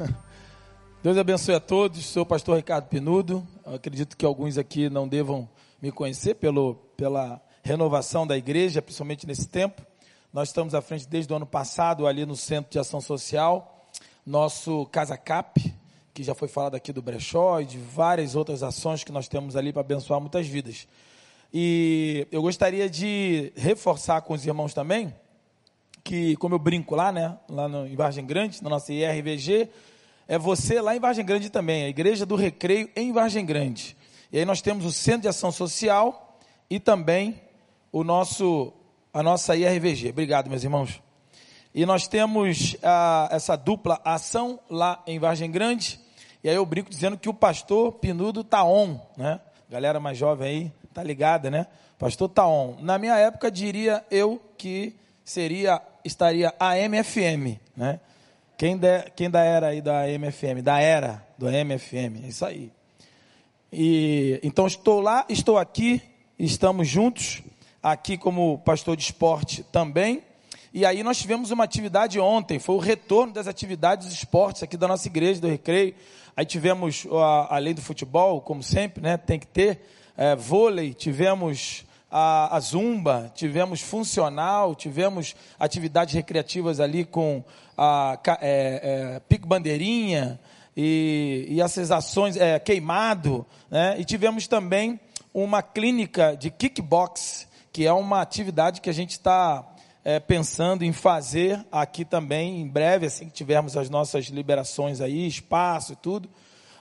Deus abençoe a todos. Sou o pastor Ricardo Pinudo. Eu acredito que alguns aqui não devam me conhecer pelo, pela renovação da igreja, principalmente nesse tempo. Nós estamos à frente desde o ano passado ali no Centro de Ação Social, nosso Casa Cap, que já foi falado aqui do brechó e de várias outras ações que nós temos ali para abençoar muitas vidas. E eu gostaria de reforçar com os irmãos também que, como eu brinco lá, né, lá no, em Vargem Grande, na nossa IRVG, é você lá em Vargem Grande também, a Igreja do Recreio em Vargem Grande. E aí nós temos o Centro de Ação Social e também o nosso, a nossa IRVG. Obrigado, meus irmãos. E nós temos a, essa dupla ação lá em Vargem Grande. E aí eu brinco dizendo que o pastor Pinudo tá on, né? Galera mais jovem aí, tá ligada, né? Pastor tá on. Na minha época diria eu que seria estaria a MFM, né? Quem, de, quem da era aí da MFM, da era do MFM, é isso aí. E então estou lá, estou aqui, estamos juntos, aqui como pastor de esporte também. E aí nós tivemos uma atividade ontem, foi o retorno das atividades de esportes aqui da nossa igreja do Recreio. Aí tivemos, além do futebol, como sempre, né, tem que ter, é, vôlei, tivemos a, a, zumba, tivemos funcional, tivemos atividades recreativas ali com a é, é, pico bandeirinha e, e essas ações, é, queimado, né? e tivemos também uma clínica de kickbox, que é uma atividade que a gente está é, pensando em fazer aqui também, em breve, assim que tivermos as nossas liberações aí, espaço e tudo,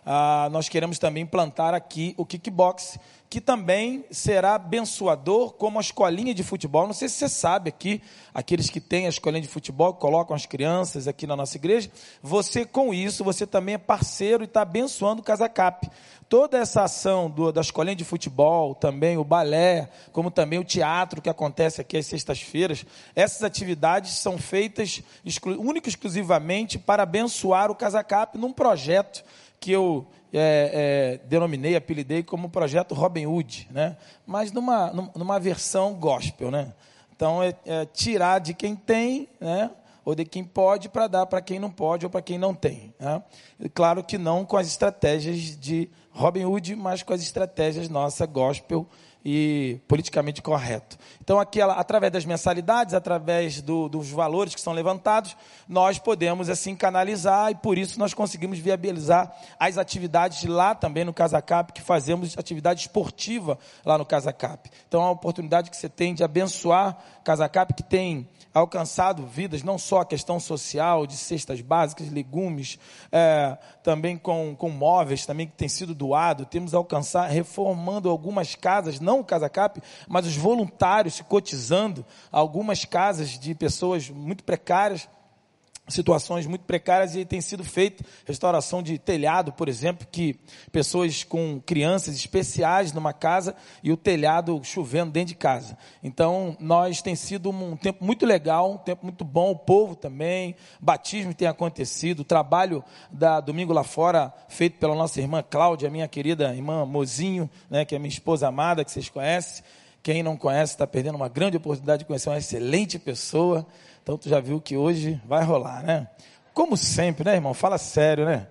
ah, nós queremos também implantar aqui o kickbox, que também será abençoador como a escolinha de futebol. Não sei se você sabe aqui, aqueles que têm a escolinha de futebol, colocam as crianças aqui na nossa igreja, você com isso, você também é parceiro e está abençoando o Casacap. Toda essa ação do, da escolinha de futebol, também o balé, como também o teatro que acontece aqui às sextas-feiras, essas atividades são feitas exclu, única e exclusivamente para abençoar o Casacap num projeto que eu é, é, denominei, apelidei como projeto Robin Hood, né? mas numa, numa versão gospel. Né? Então, é, é tirar de quem tem, né? ou de quem pode, para dar para quem não pode ou para quem não tem. Né? Claro que não com as estratégias de Robin Hood, mas com as estratégias nossa gospel e politicamente correto. Então, aqui, através das mensalidades, através do, dos valores que são levantados, nós podemos, assim, canalizar e, por isso, nós conseguimos viabilizar as atividades lá também no Casacap, que fazemos atividade esportiva lá no Casacap. Então, é uma oportunidade que você tem de abençoar Casacap, que tem alcançado vidas, não só a questão social, de cestas básicas, legumes, é, também com, com móveis também que tem sido doado, temos alcançado, reformando algumas casas, não o Casa Cap, mas os voluntários se cotizando, algumas casas de pessoas muito precárias, situações muito precárias e tem sido feita restauração de telhado, por exemplo, que pessoas com crianças especiais numa casa e o telhado chovendo dentro de casa. Então, nós tem sido um tempo muito legal, um tempo muito bom, o povo também, batismo tem acontecido, o trabalho da Domingo lá fora, feito pela nossa irmã Cláudia, minha querida irmã Mozinho, né, que é minha esposa amada, que vocês conhecem. Quem não conhece está perdendo uma grande oportunidade de conhecer uma excelente pessoa, então tu já viu que hoje vai rolar, né? Como sempre, né, irmão? Fala sério, né?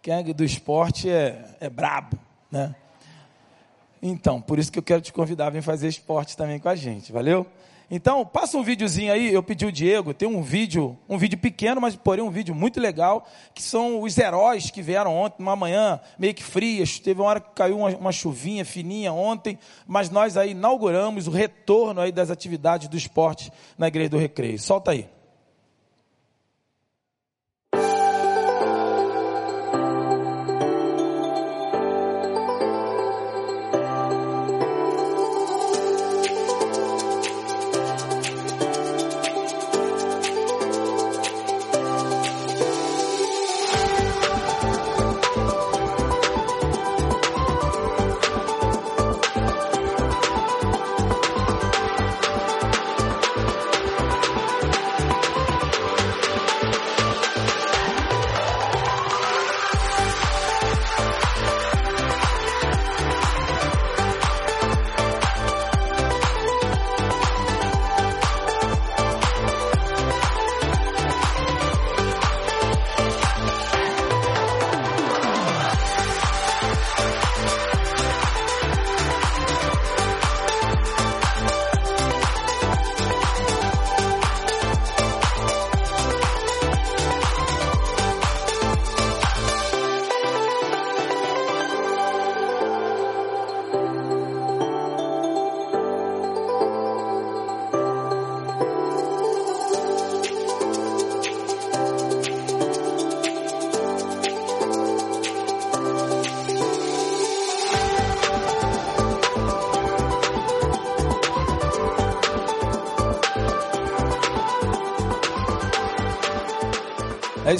Quem é do esporte é, é brabo, né? Então, por isso que eu quero te convidar a vir fazer esporte também com a gente, valeu? Então, passa um videozinho aí, eu pedi o Diego, tem um vídeo, um vídeo pequeno, mas porém um vídeo muito legal, que são os heróis que vieram ontem, uma manhã meio que fria, teve uma hora que caiu uma, uma chuvinha fininha ontem, mas nós aí inauguramos o retorno aí das atividades do esporte na Igreja do Recreio. Solta aí.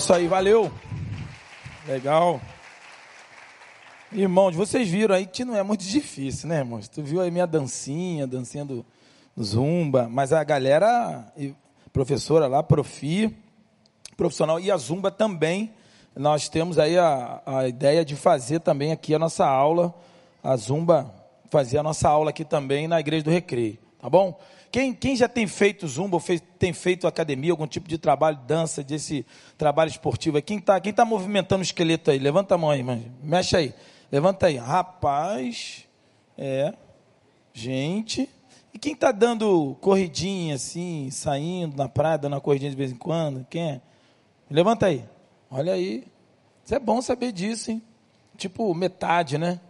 Isso aí, valeu. Legal. Irmãos, vocês viram aí que não é muito difícil, né, irmãos? Tu viu aí minha dancinha, dancinha do, Zumba, mas a galera, professora lá, profi, profissional, e a Zumba também, nós temos aí a, a ideia de fazer também aqui a nossa aula, a Zumba, fazer a nossa aula aqui também na Igreja do Recreio, tá bom? Quem, quem já tem feito Zumba, ou fez, tem feito academia, algum tipo de trabalho, dança, desse trabalho esportivo, quem está quem tá movimentando o esqueleto aí? Levanta a mão aí, mano. mexe aí. Levanta aí. Rapaz, é. Gente. E quem está dando corridinha assim, saindo na praia, dando uma corridinha de vez em quando? Quem é? Levanta aí. Olha aí. Isso é bom saber disso, hein? Tipo, metade, né?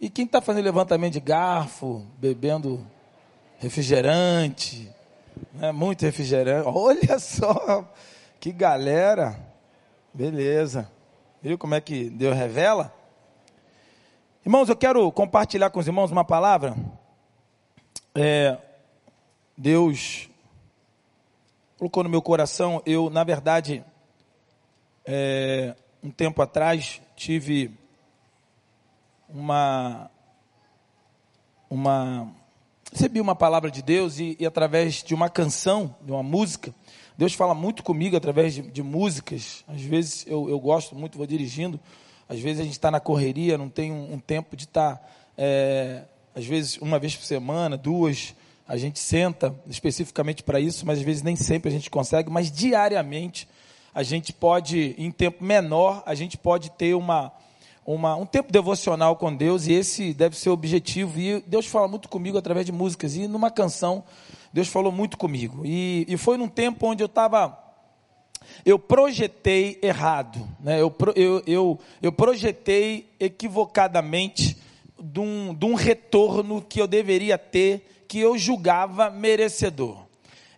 E quem está fazendo levantamento de garfo, bebendo refrigerante, né? muito refrigerante. Olha só, que galera. Beleza. Viu como é que Deus revela? Irmãos, eu quero compartilhar com os irmãos uma palavra. É, Deus colocou no meu coração. Eu, na verdade, é, um tempo atrás, tive uma, uma, recebi uma palavra de Deus e, e, através de uma canção, de uma música, Deus fala muito comigo através de, de músicas. Às vezes eu, eu gosto muito, vou dirigindo, às vezes a gente está na correria, não tem um, um tempo de estar, tá, é, às vezes uma vez por semana, duas, a gente senta especificamente para isso, mas às vezes nem sempre a gente consegue, mas diariamente a gente pode, em tempo menor, a gente pode ter uma, uma, um tempo devocional com Deus, e esse deve ser o objetivo. E Deus fala muito comigo através de músicas, e numa canção, Deus falou muito comigo. E, e foi num tempo onde eu estava eu projetei errado, né? eu, eu, eu, eu projetei equivocadamente de um, de um retorno que eu deveria ter, que eu julgava merecedor.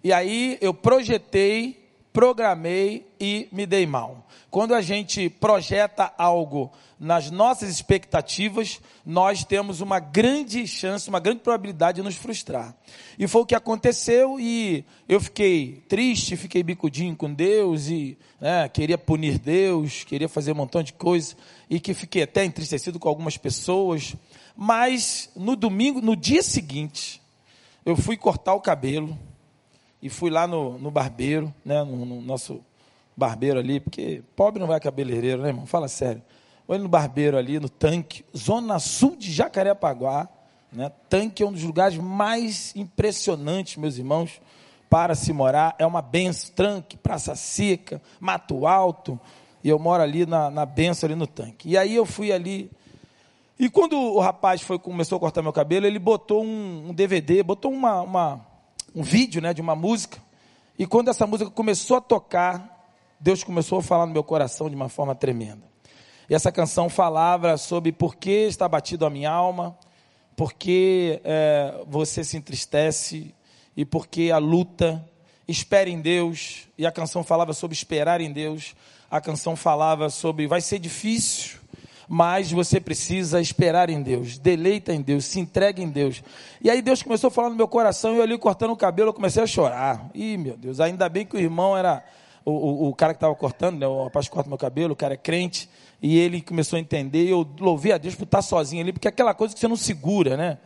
E aí eu projetei, programei e me dei mal. Quando a gente projeta algo nas nossas expectativas, nós temos uma grande chance, uma grande probabilidade de nos frustrar. E foi o que aconteceu e eu fiquei triste, fiquei bicudinho com Deus e né, queria punir Deus, queria fazer um montão de coisas e que fiquei até entristecido com algumas pessoas. Mas no domingo, no dia seguinte, eu fui cortar o cabelo e fui lá no, no barbeiro, né, no, no nosso barbeiro ali, porque pobre não vai cabeleireiro, né, irmão? Fala sério. Olha no barbeiro ali, no tanque, zona sul de Jacarepaguá. Né? Tanque é um dos lugares mais impressionantes, meus irmãos, para se morar. É uma benção. Tanque, Praça Seca, Mato Alto. E eu moro ali na, na benção, ali no tanque. E aí eu fui ali. E quando o rapaz foi, começou a cortar meu cabelo, ele botou um, um DVD, botou uma, uma, um vídeo né, de uma música. E quando essa música começou a tocar, Deus começou a falar no meu coração de uma forma tremenda. E essa canção falava sobre por que está batido a minha alma, por que é, você se entristece e por que a luta. Espere em Deus. E a canção falava sobre esperar em Deus. A canção falava sobre vai ser difícil, mas você precisa esperar em Deus, deleita em Deus, se entrega em Deus. E aí Deus começou a falar no meu coração e eu ali cortando o cabelo, eu comecei a chorar. Ih, meu Deus, ainda bem que o irmão era o, o, o cara que estava cortando, né, o rapaz que corta meu cabelo, o cara é crente e ele começou a entender, e eu louvei a Deus por estar sozinho ali, porque é aquela coisa que você não segura, né?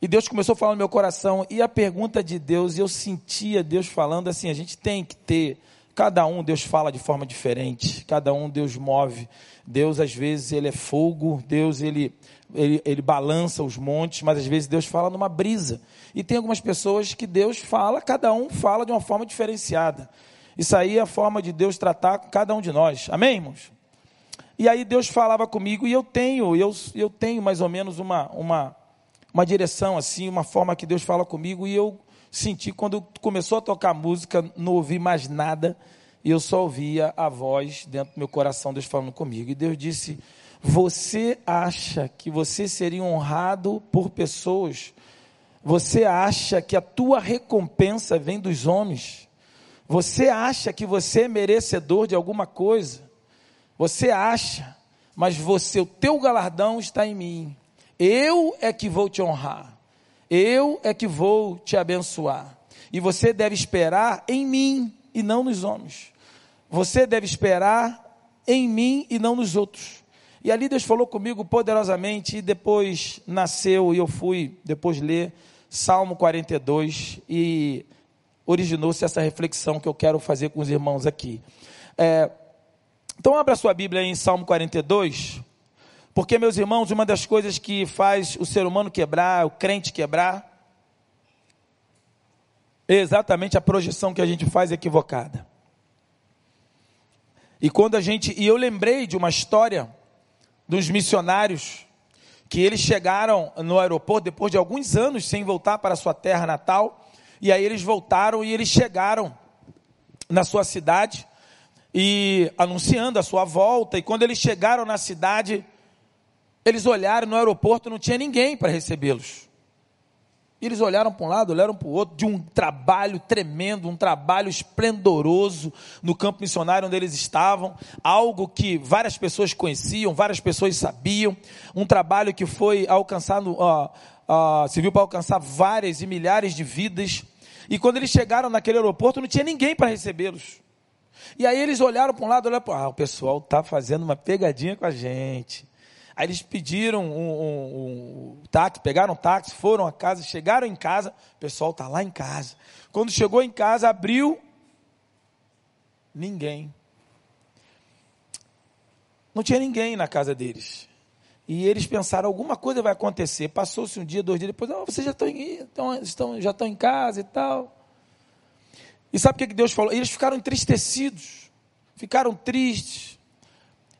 E Deus começou a falar no meu coração, e a pergunta de Deus, eu sentia Deus falando assim, a gente tem que ter, cada um Deus fala de forma diferente, cada um Deus move, Deus às vezes ele é fogo, Deus ele, ele, ele balança os montes, mas às vezes Deus fala numa brisa, e tem algumas pessoas que Deus fala, cada um fala de uma forma diferenciada, isso aí é a forma de Deus tratar com cada um de nós, amém irmãos? E aí Deus falava comigo e eu tenho, eu, eu tenho mais ou menos uma, uma, uma direção assim, uma forma que Deus fala comigo e eu senti quando começou a tocar música, não ouvi mais nada e eu só ouvia a voz dentro do meu coração Deus falando comigo. E Deus disse: "Você acha que você seria honrado por pessoas? Você acha que a tua recompensa vem dos homens? Você acha que você é merecedor de alguma coisa? Você acha, mas você, o teu galardão está em mim. Eu é que vou te honrar. Eu é que vou te abençoar. E você deve esperar em mim e não nos homens. você deve esperar em mim e não nos outros. E ali Deus falou comigo poderosamente, e depois nasceu, e eu fui depois ler Salmo 42, e originou-se essa reflexão que eu quero fazer com os irmãos aqui. É, então, abra sua Bíblia em Salmo 42, porque, meus irmãos, uma das coisas que faz o ser humano quebrar, o crente quebrar, é exatamente a projeção que a gente faz equivocada. E quando a gente, e eu lembrei de uma história dos missionários que eles chegaram no aeroporto depois de alguns anos sem voltar para sua terra natal, e aí eles voltaram e eles chegaram na sua cidade e anunciando a sua volta, e quando eles chegaram na cidade, eles olharam no aeroporto, não tinha ninguém para recebê-los. Eles olharam para um lado, olharam para o outro, de um trabalho tremendo, um trabalho esplendoroso no campo missionário onde eles estavam, algo que várias pessoas conheciam, várias pessoas sabiam, um trabalho que foi alcançado, uh, uh, serviu para alcançar várias e milhares de vidas. E quando eles chegaram naquele aeroporto, não tinha ninguém para recebê-los. E aí eles olharam para um lado, olharam para ah, o pessoal está fazendo uma pegadinha com a gente. Aí eles pediram um, um, um táxi, pegaram um táxi, foram a casa, chegaram em casa, o pessoal está lá em casa. Quando chegou em casa, abriu, ninguém. Não tinha ninguém na casa deles. E eles pensaram, alguma coisa vai acontecer. Passou-se um dia, dois dias depois, oh, vocês já estão, estão, estão, já estão em casa e tal. E sabe o que Deus falou? Eles ficaram entristecidos, ficaram tristes,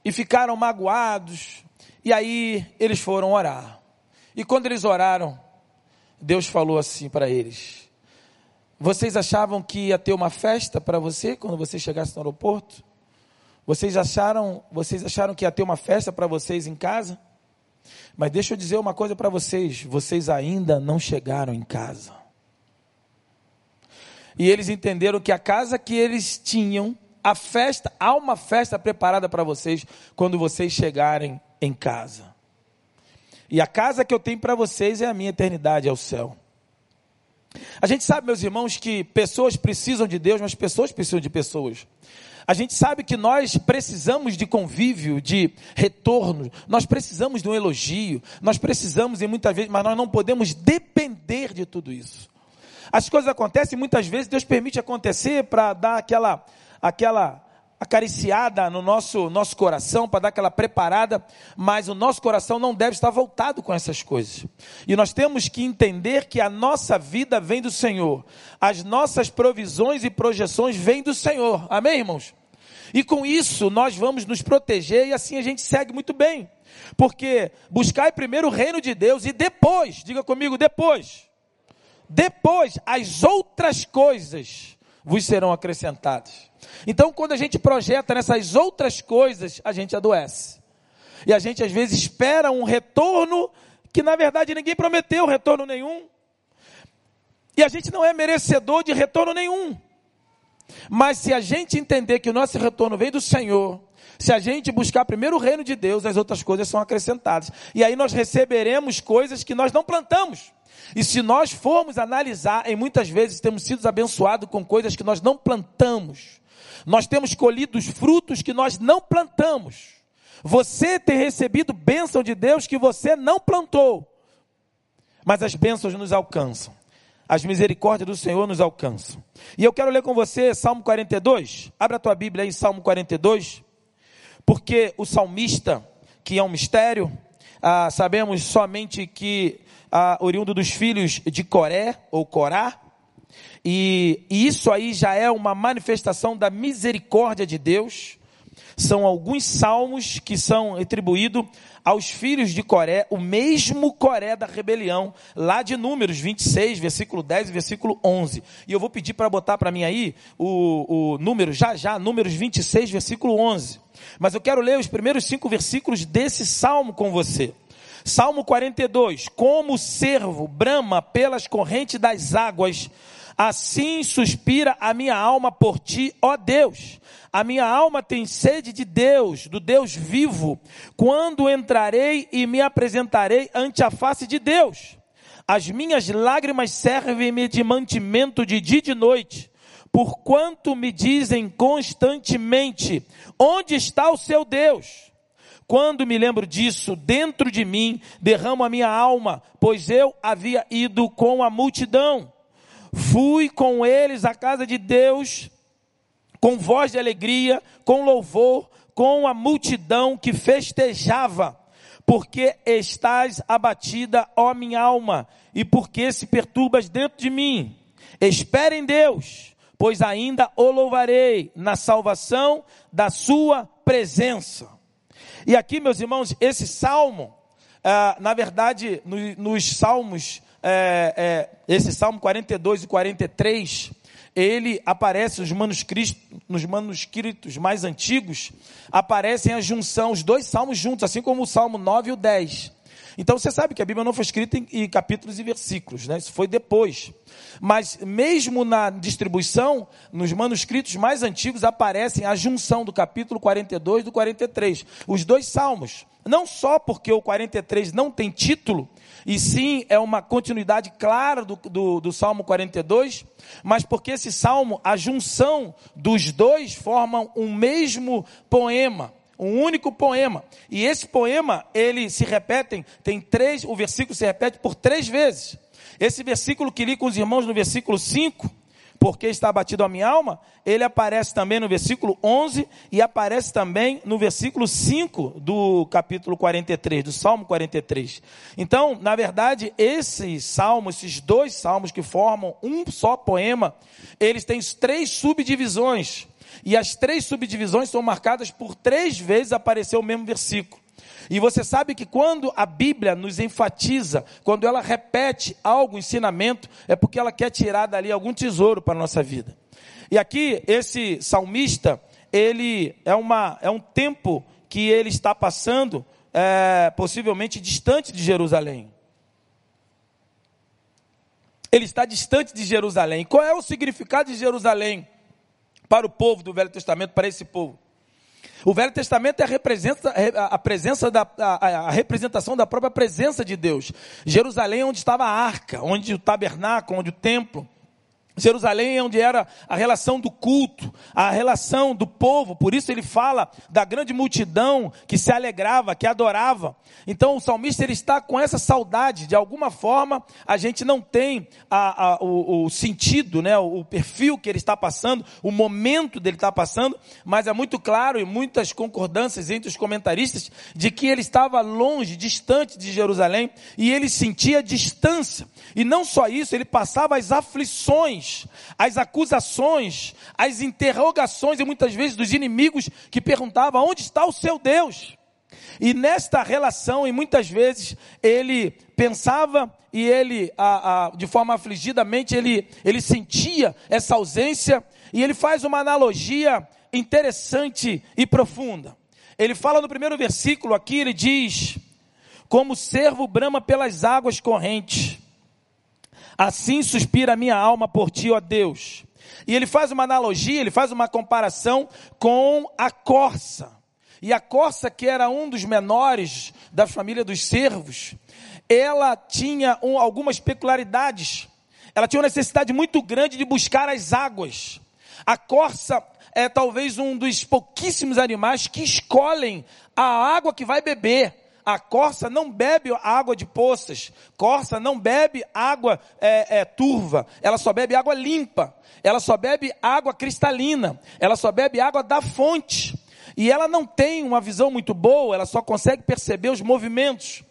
e ficaram magoados, e aí eles foram orar. E quando eles oraram, Deus falou assim para eles: Vocês achavam que ia ter uma festa para você quando você chegasse no aeroporto? Vocês acharam, vocês acharam que ia ter uma festa para vocês em casa? Mas deixa eu dizer uma coisa para vocês: vocês ainda não chegaram em casa. E eles entenderam que a casa que eles tinham, a festa, há uma festa preparada para vocês quando vocês chegarem em casa. E a casa que eu tenho para vocês é a minha eternidade, é o céu. A gente sabe, meus irmãos, que pessoas precisam de Deus, mas pessoas precisam de pessoas. A gente sabe que nós precisamos de convívio, de retorno, nós precisamos de um elogio, nós precisamos, e muitas vezes, mas nós não podemos depender de tudo isso. As coisas acontecem, muitas vezes Deus permite acontecer para dar aquela, aquela acariciada no nosso, nosso coração, para dar aquela preparada, mas o nosso coração não deve estar voltado com essas coisas. E nós temos que entender que a nossa vida vem do Senhor, as nossas provisões e projeções vêm do Senhor. Amém, irmãos? E com isso nós vamos nos proteger e assim a gente segue muito bem. Porque buscai primeiro o reino de Deus e depois, diga comigo, depois, depois as outras coisas vos serão acrescentadas. Então, quando a gente projeta nessas outras coisas, a gente adoece. E a gente às vezes espera um retorno que na verdade ninguém prometeu retorno nenhum. E a gente não é merecedor de retorno nenhum. Mas se a gente entender que o nosso retorno vem do Senhor, se a gente buscar primeiro o reino de Deus, as outras coisas são acrescentadas. E aí nós receberemos coisas que nós não plantamos. E se nós formos analisar, em muitas vezes temos sido abençoados com coisas que nós não plantamos. Nós temos colhido os frutos que nós não plantamos. Você tem recebido bênção de Deus que você não plantou. Mas as bênçãos nos alcançam. As misericórdias do Senhor nos alcançam. E eu quero ler com você Salmo 42. Abra a tua Bíblia aí, Salmo 42. Porque o salmista, que é um mistério, ah, sabemos somente que ah, oriundo dos filhos de Coré, ou Corá, e, e isso aí já é uma manifestação da misericórdia de Deus. São alguns salmos que são atribuídos aos filhos de Coré, o mesmo Coré da rebelião, lá de Números 26, versículo 10 e versículo 11. E eu vou pedir para botar para mim aí o, o número, já já, Números 26, versículo 11. Mas eu quero ler os primeiros cinco versículos desse salmo com você. Salmo 42: Como o servo brama pelas correntes das águas, Assim suspira a minha alma por ti, ó Deus. A minha alma tem sede de Deus, do Deus vivo. Quando entrarei e me apresentarei ante a face de Deus? As minhas lágrimas servem-me de mantimento de dia e de noite, porquanto me dizem constantemente: onde está o seu Deus? Quando me lembro disso, dentro de mim derramo a minha alma, pois eu havia ido com a multidão. Fui com eles à casa de Deus, com voz de alegria, com louvor, com a multidão que festejava. Porque estás abatida, ó minha alma, e porque se perturbas dentro de mim. Espere em Deus, pois ainda o louvarei na salvação da sua presença. E aqui, meus irmãos, esse salmo, ah, na verdade, no, nos salmos, é, é, esse salmo 42 e 43, ele aparece nos manuscritos, nos manuscritos mais antigos, aparecem a junção, os dois salmos juntos, assim como o salmo 9 e o 10. Então você sabe que a Bíblia não foi escrita em, em, capítulos e versículos, né? Isso foi depois. Mas mesmo na distribuição, nos manuscritos mais antigos aparecem a junção do capítulo 42 e do 43. Os dois salmos. Não só porque o 43 não tem título, e sim é uma continuidade clara do, do, do, Salmo 42, mas porque esse salmo, a junção dos dois formam um mesmo poema um único poema. E esse poema, ele se repete, tem três, o versículo se repete por três vezes. Esse versículo que li com os irmãos no versículo 5, porque está abatido a minha alma, ele aparece também no versículo 11 e aparece também no versículo 5 do capítulo 43, do Salmo 43. Então, na verdade, esses salmos, esses dois salmos que formam um só poema, eles têm três subdivisões. E as três subdivisões são marcadas por três vezes aparecer o mesmo versículo. E você sabe que quando a Bíblia nos enfatiza, quando ela repete algo, ensinamento, é porque ela quer tirar dali algum tesouro para a nossa vida. E aqui, esse salmista, ele é, uma, é um tempo que ele está passando, é, possivelmente distante de Jerusalém. Ele está distante de Jerusalém. Qual é o significado de Jerusalém? Para o povo do Velho Testamento, para esse povo. O Velho Testamento é a, representa, a, presença da, a, a, representação da própria presença de Deus. Jerusalém é onde estava a arca, onde o tabernáculo, onde o templo. Jerusalém é onde era a relação do culto, a relação do povo, por isso ele fala da grande multidão que se alegrava, que adorava. Então o salmista ele está com essa saudade, de alguma forma a gente não tem a, a, o, o, sentido, né, o, o, perfil que ele está passando, o momento dele estar passando, mas é muito claro e muitas concordâncias entre os comentaristas de que ele estava longe, distante de Jerusalém e ele sentia distância. E não só isso, ele passava as aflições, as acusações, as interrogações e muitas vezes dos inimigos que perguntavam: onde está o seu Deus? E nesta relação, e muitas vezes ele pensava e ele, a, a, de forma afligidamente, ele, ele sentia essa ausência, e ele faz uma analogia interessante e profunda. Ele fala no primeiro versículo aqui, ele diz: Como servo brama pelas águas correntes, Assim suspira a minha alma por ti, ó Deus. E ele faz uma analogia, ele faz uma comparação com a corça. E a corça, que era um dos menores da família dos servos, ela tinha um, algumas peculiaridades. Ela tinha uma necessidade muito grande de buscar as águas. A corça é talvez um dos pouquíssimos animais que escolhem a água que vai beber a corça não bebe água de poças, corça não bebe água é, é, turva, ela só bebe água limpa, ela só bebe água cristalina, ela só bebe água da fonte. E ela não tem uma visão muito boa, ela só consegue perceber os movimentos,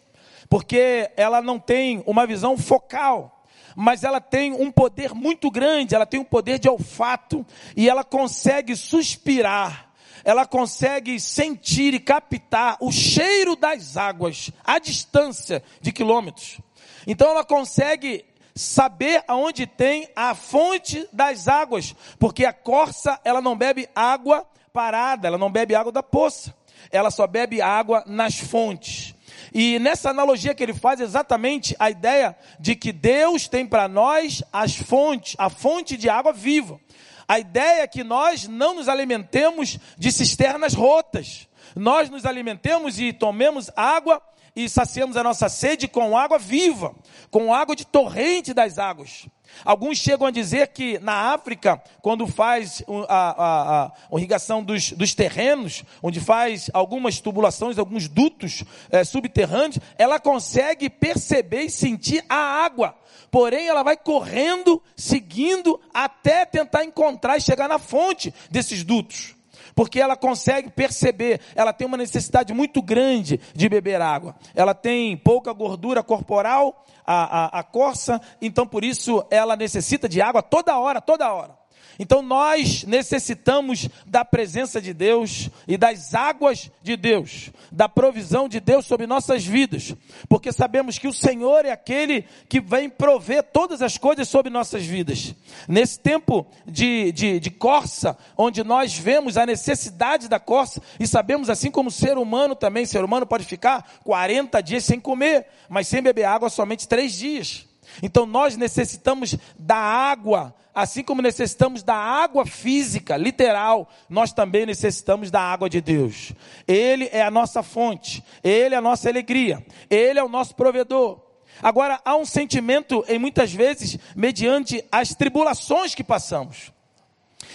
porque ela não tem uma visão focal. Mas ela tem um poder muito grande, ela tem um poder de olfato. E ela consegue suspirar ela consegue sentir e captar o cheiro das águas a distância de quilômetros. Então ela consegue saber aonde tem a fonte das águas, porque a corça ela não bebe água parada, ela não bebe água da poça, ela só bebe água nas fontes. E nessa analogia que ele faz exatamente a ideia de que Deus tem para nós as fontes, a fonte de água viva. A ideia é que nós não nos alimentemos de cisternas rotas. Nós nos alimentemos e tomemos água e saciamos a nossa sede com água viva, com água de torrente das águas. Alguns chegam a dizer que na África, quando faz a, a, a, irrigação dos, dos, terrenos, onde faz algumas tubulações, alguns dutos é, subterrâneos, ela consegue perceber e sentir a água. Porém, ela vai correndo, seguindo, até tentar encontrar e chegar na fonte desses dutos porque ela consegue perceber, ela tem uma necessidade muito grande de beber água. Ela tem pouca gordura corporal, a, a, a corça, então por isso ela necessita de água toda hora, toda hora. Então nós necessitamos da presença de Deus e das águas de Deus, da provisão de Deus sobre nossas vidas, porque sabemos que o Senhor é aquele que vem prover todas as coisas sobre nossas vidas. Nesse tempo de, de, de corça, onde nós vemos a necessidade da corça e sabemos, assim como o ser humano também, ser humano pode ficar 40 dias sem comer, mas sem beber água somente três dias. Então nós necessitamos da água, assim como necessitamos da água física, literal, nós também necessitamos da água de Deus. Ele é a nossa fonte, ele é a nossa alegria, ele é o nosso provedor. Agora, há um sentimento, em muitas vezes, mediante as tribulações que passamos.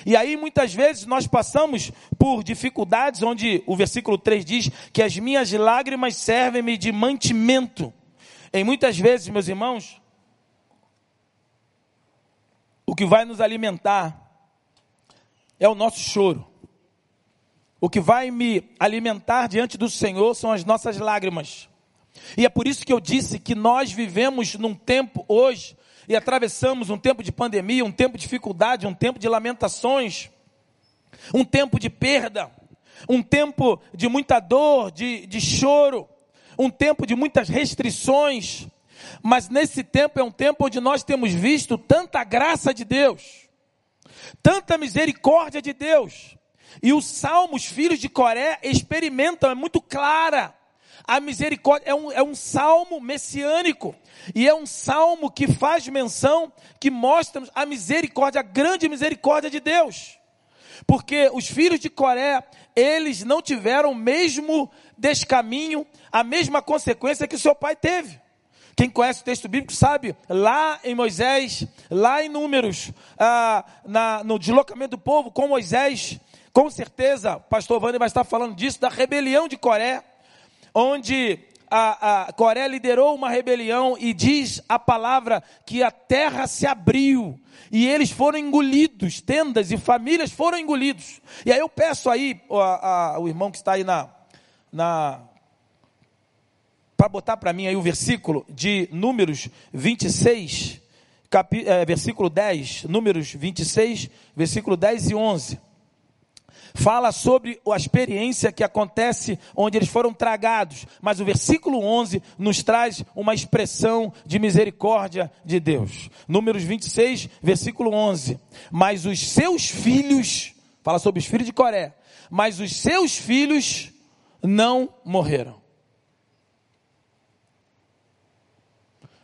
E aí, muitas vezes, nós passamos por dificuldades, onde o versículo 3 diz que as minhas lágrimas servem-me de mantimento. Em muitas vezes, meus irmãos, o que vai nos alimentar é o nosso choro. O que vai me alimentar diante do Senhor são as nossas lágrimas. E é por isso que eu disse que nós vivemos num tempo hoje e atravessamos um tempo de pandemia, um tempo de dificuldade, um tempo de lamentações, um tempo de perda, um tempo de muita dor, de, de choro, um tempo de muitas restrições. Mas nesse tempo é um tempo onde nós temos visto tanta graça de Deus, tanta misericórdia de Deus. E os salmos, filhos de Coré, experimentam, é muito clara. A misericórdia é um, é um salmo messiânico. E é um salmo que faz menção, que mostra a misericórdia, a grande misericórdia de Deus. Porque os filhos de Coré, eles não tiveram o mesmo descaminho, a mesma consequência que o seu pai teve. Quem conhece o texto bíblico sabe, lá em Moisés, lá em Números, ah, na, no deslocamento do povo com Moisés, com certeza, o pastor Wander vai estar falando disso, da rebelião de Coré, onde a, a Coré liderou uma rebelião e diz a palavra que a terra se abriu e eles foram engolidos, tendas e famílias foram engolidos. E aí eu peço aí, a, a, o irmão que está aí na, na para botar para mim aí o versículo de Números 26, capi, é, versículo 10, Números 26, versículo 10 e 11. Fala sobre a experiência que acontece onde eles foram tragados, mas o versículo 11 nos traz uma expressão de misericórdia de Deus. Números 26, versículo 11. Mas os seus filhos, fala sobre os filhos de Coré, mas os seus filhos não morreram.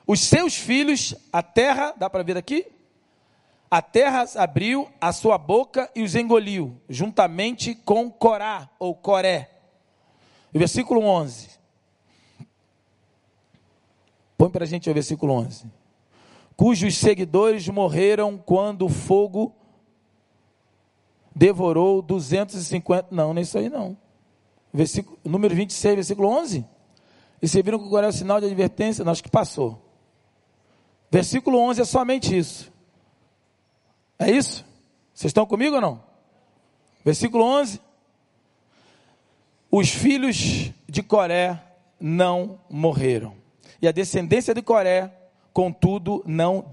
Os seus filhos, a terra, dá para ver aqui? A terra abriu a sua boca e os engoliu, juntamente com Corá ou Coré. Versículo 11. Põe para a gente o versículo 11. Cujos seguidores morreram quando o fogo devorou 250. Não, nem isso aí não. Versículo, número 26, versículo 11. E vocês viram que agora é o sinal de advertência? Não, acho que passou. Versículo 11 é somente isso. É isso? Vocês estão comigo ou não? Versículo 11. Os filhos de Coré não morreram. E a descendência de Coré, contudo, não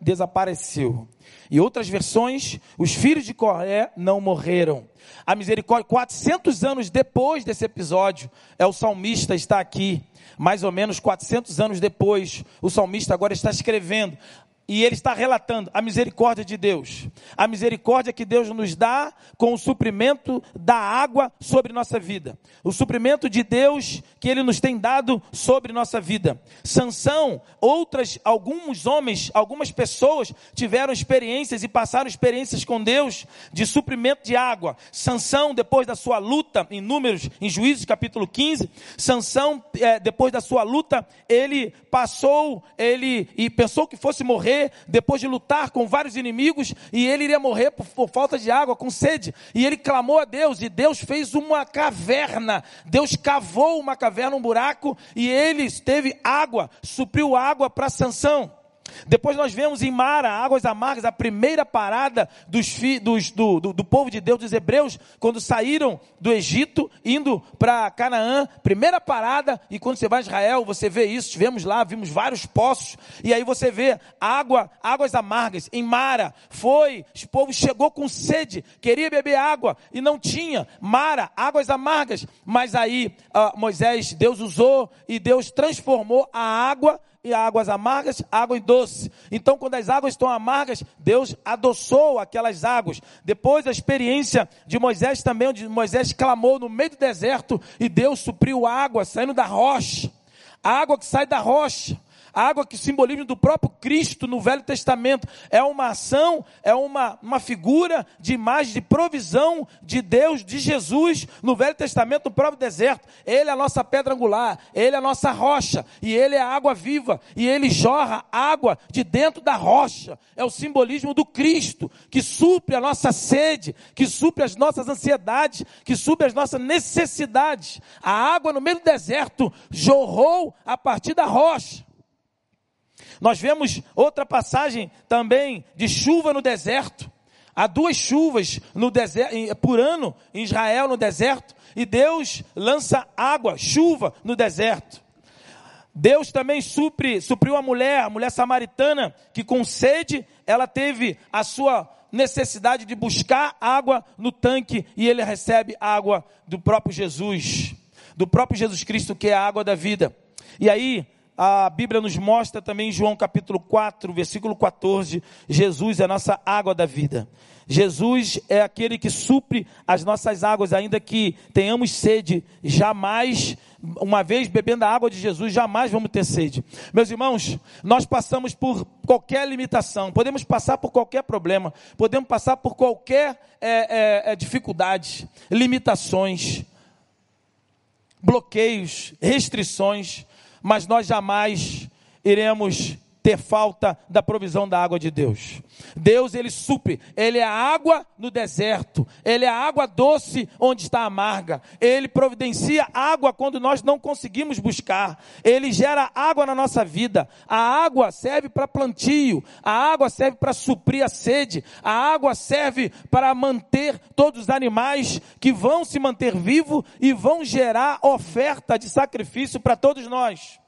desapareceu. E outras versões, os filhos de Coré não morreram. A misericórdia, 400 anos depois desse episódio, é o salmista está aqui mais ou menos 400 anos depois, o salmista agora está escrevendo e ele está relatando a misericórdia de Deus. A misericórdia que Deus nos dá com o suprimento da água sobre nossa vida. O suprimento de Deus que ele nos tem dado sobre nossa vida. Sansão, outras, alguns homens, algumas pessoas tiveram experiências e passaram experiências com Deus de suprimento de água. Sansão, depois da sua luta, em Números, em Juízes capítulo 15, Sansão, é, depois da sua luta, ele passou, ele e pensou que fosse morrer morrer depois de lutar com vários inimigos e ele iria morrer por, por, falta de água, com sede. E ele clamou a Deus e Deus fez uma caverna. Deus cavou uma caverna, um buraco e ele teve água, supriu água para Sansão. Depois nós vemos em Mara, águas amargas, a primeira parada dos, fi, dos do, do, do, povo de Deus, dos hebreus, quando saíram do Egito, indo para Canaã, primeira parada, e quando você vai a Israel, você vê isso, estivemos lá, vimos vários poços, e aí você vê água, águas amargas, em Mara, foi, o povo chegou com sede, queria beber água, e não tinha, Mara, águas amargas, mas aí uh, Moisés, Deus usou, e Deus transformou a água e águas amargas, água e doce. Então, quando as águas estão amargas, Deus adoçou aquelas águas. Depois, a experiência de Moisés também, onde Moisés clamou no meio do deserto e Deus supriu água saindo da rocha. A água que sai da rocha. A água que simboliza do próprio Cristo no Velho Testamento é uma ação, é uma, uma figura de imagem de provisão de Deus, de Jesus no Velho Testamento, no próprio deserto. Ele é a nossa pedra angular, ele é a nossa rocha, e ele é a água viva, e ele jorra água de dentro da rocha. É o simbolismo do Cristo, que supre a nossa sede, que supre as nossas ansiedades, que supre as nossas necessidades. A água no meio do deserto jorrou a partir da rocha. Nós vemos outra passagem também de chuva no deserto. Há duas chuvas no deserto, por ano em Israel no deserto, e Deus lança água, chuva no deserto. Deus também supre, supriu a mulher, a mulher samaritana, que com sede, ela teve a sua necessidade de buscar água no tanque e ele recebe água do próprio Jesus, do próprio Jesus Cristo, que é a água da vida. E aí, a Bíblia nos mostra também João capítulo 4, versículo 14, Jesus é a nossa água da vida. Jesus é aquele que supre as nossas águas, ainda que tenhamos sede, jamais, uma vez bebendo a água de Jesus, jamais vamos ter sede. Meus irmãos, nós passamos por qualquer limitação, podemos passar por qualquer problema, podemos passar por qualquer é, é, é dificuldade, limitações, bloqueios, restrições, mas nós jamais iremos ter falta da provisão da água de Deus. Deus, ele supre, ele é a água no deserto, ele é a água doce onde está amarga, ele providencia água quando nós não conseguimos buscar, ele gera água na nossa vida. A água serve para plantio, a água serve para suprir a sede, a água serve para manter todos os animais que vão se manter vivos e vão gerar oferta de sacrifício para todos nós.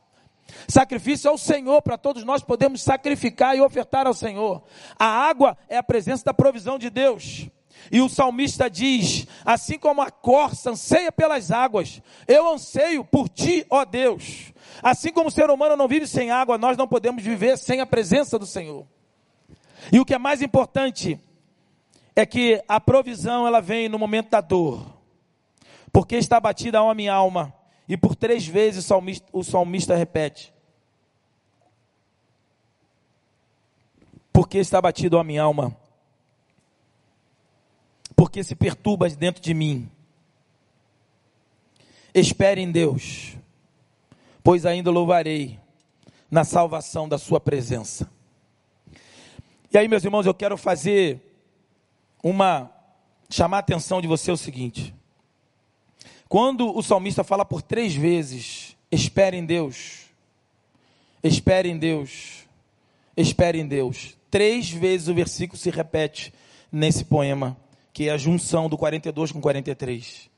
Sacrifício ao Senhor, para todos nós podemos sacrificar e ofertar ao Senhor. A água é a presença da provisão de Deus. E o salmista diz: Assim como a corça anseia pelas águas, eu anseio por ti, ó Deus. Assim como o ser humano não vive sem água, nós não podemos viver sem a presença do Senhor. E o que é mais importante é que a provisão ela vem no momento da dor, porque está batida a minha alma e por três vezes o salmista, o salmista repete: Porque está batido a minha alma? Porque se perturba dentro de mim? Espere em Deus, pois ainda louvarei na salvação da Sua presença. E aí, meus irmãos, eu quero fazer uma. chamar a atenção de você o seguinte. Quando o salmista fala por três vezes: espere em Deus, espere em Deus, espere em Deus. Três vezes o versículo se repete nesse poema, que é a junção do 42 com 43.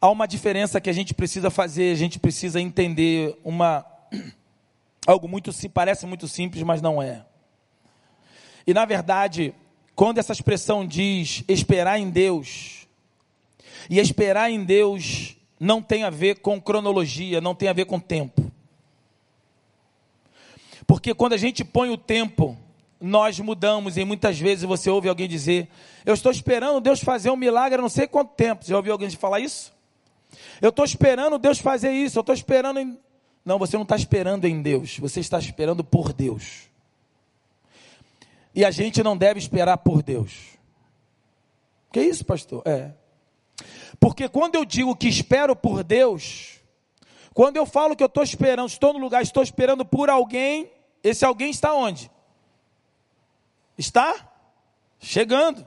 Há uma diferença que a gente precisa fazer, a gente precisa entender uma algo muito parece muito simples, mas não é. E na verdade, quando essa expressão diz esperar em Deus, e esperar em Deus não tem a ver com cronologia, não tem a ver com tempo. Porque quando a gente põe o tempo, nós mudamos e muitas vezes você ouve alguém dizer: Eu estou esperando Deus fazer um milagre há não sei quanto tempo. Você já ouviu alguém falar isso? Eu estou esperando Deus fazer isso, eu estou esperando em. Não, você não está esperando em Deus, você está esperando por Deus. E a gente não deve esperar por Deus. Que isso, pastor? É. Porque quando eu digo que espero por Deus, quando eu falo que eu estou esperando, estou no lugar, estou esperando por alguém, esse alguém está onde? Está chegando.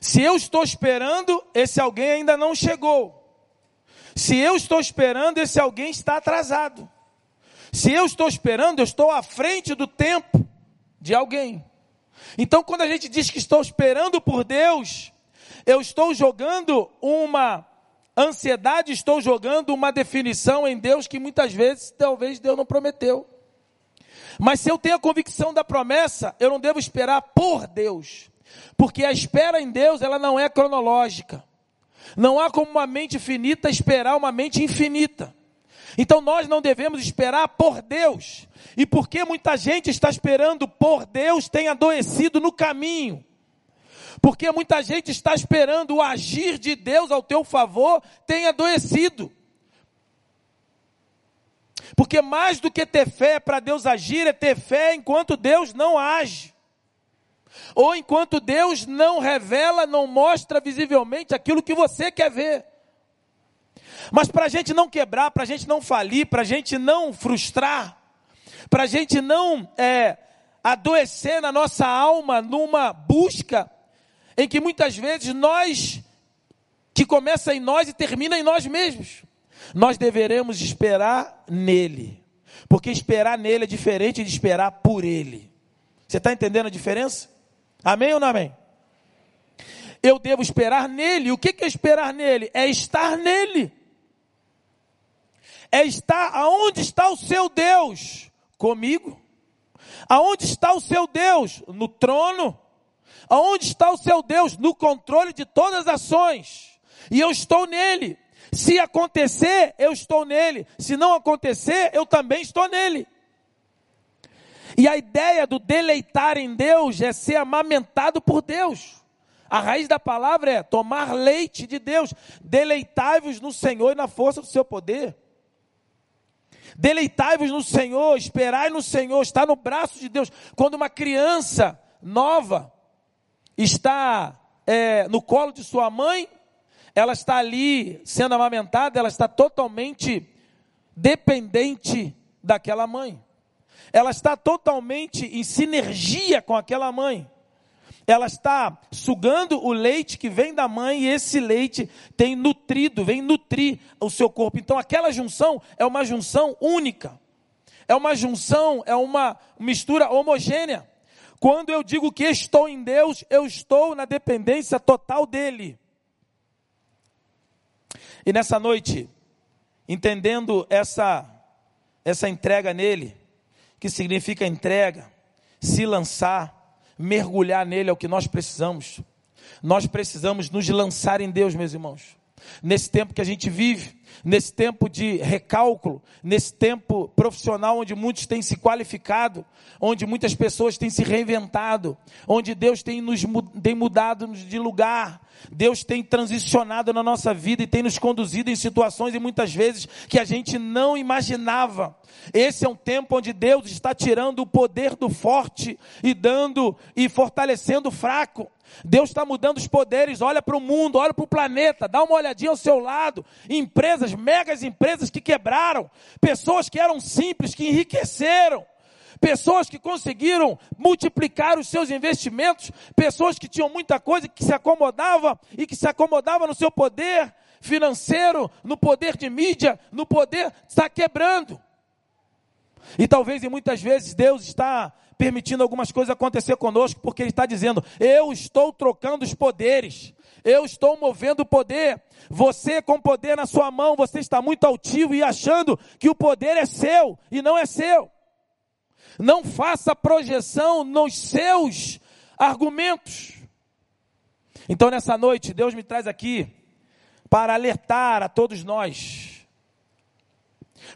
Se eu estou esperando, esse alguém ainda não chegou. Se eu estou esperando, esse alguém está atrasado. Se eu estou esperando, eu estou à frente do tempo de alguém. Então, quando a gente diz que estou esperando por Deus, eu estou jogando uma ansiedade, estou jogando uma definição em Deus que muitas vezes, talvez, Deus não prometeu. Mas se eu tenho a convicção da promessa, eu não devo esperar por Deus. Porque a espera em Deus, ela não é cronológica. Não há como uma mente finita esperar uma mente infinita. Então nós não devemos esperar por Deus. E porque muita gente está esperando por Deus, tem adoecido no caminho. Porque muita gente está esperando o agir de Deus ao teu favor, tem adoecido. Porque mais do que ter fé para Deus agir, é ter fé enquanto Deus não age. Ou enquanto Deus não revela, não mostra visivelmente aquilo que você quer ver. Mas para a gente não quebrar, para a gente não falir, para a gente não frustrar, para a gente não é, adoecer na nossa alma numa busca em que muitas vezes nós, que começa em nós e termina em nós mesmos, nós deveremos esperar nele, porque esperar nele é diferente de esperar por ele. Você está entendendo a diferença? Amém ou não amém? Eu devo esperar nele. O que é esperar nele? É estar nele. É estar aonde está o seu Deus? Comigo. Aonde está o seu Deus? No trono. Aonde está o seu Deus? No controle de todas as ações. E eu estou nele. Se acontecer, eu estou nele. Se não acontecer, eu também estou nele. E a ideia do deleitar em Deus é ser amamentado por Deus. A raiz da palavra é tomar leite de Deus. Deleitai-vos no Senhor e na força do seu poder. Deleitai-vos no Senhor, esperai no Senhor, está no braço de Deus. Quando uma criança nova está é, no colo de sua mãe, ela está ali sendo amamentada, ela está totalmente dependente daquela mãe ela está totalmente em sinergia com aquela mãe. Ela está sugando o leite que vem da mãe e esse leite tem nutrido, vem nutrir o seu corpo. Então aquela junção é uma junção única. É uma junção, é uma mistura homogênea. Quando eu digo que estou em Deus, eu estou na dependência total dele. E nessa noite, entendendo essa essa entrega nele, que significa entrega, se lançar, mergulhar nele é o que nós precisamos. Nós precisamos nos lançar em Deus, meus irmãos. Nesse tempo que a gente vive, nesse tempo de recálculo, nesse tempo profissional onde muitos têm se qualificado, onde muitas pessoas têm se reinventado, onde Deus tem nos tem mudado de lugar, Deus tem transicionado na nossa vida e tem nos conduzido em situações e muitas vezes que a gente não imaginava. Esse é um tempo onde Deus está tirando o poder do forte e dando e fortalecendo o fraco. Deus está mudando os poderes, olha para o mundo, olha para o planeta, dá uma olhadinha ao seu lado. Empresas, megas empresas que quebraram, pessoas que eram simples, que enriqueceram pessoas que conseguiram multiplicar os seus investimentos, pessoas que tinham muita coisa que se acomodava e que se acomodava no seu poder financeiro, no poder de mídia, no poder está quebrando. E talvez e muitas vezes Deus está permitindo algumas coisas acontecer conosco, porque Ele está dizendo: eu estou trocando os poderes, eu estou movendo o poder. Você com poder na sua mão, você está muito altivo e achando que o poder é seu e não é seu. Não faça projeção nos seus argumentos. Então, nessa noite, Deus me traz aqui para alertar a todos nós.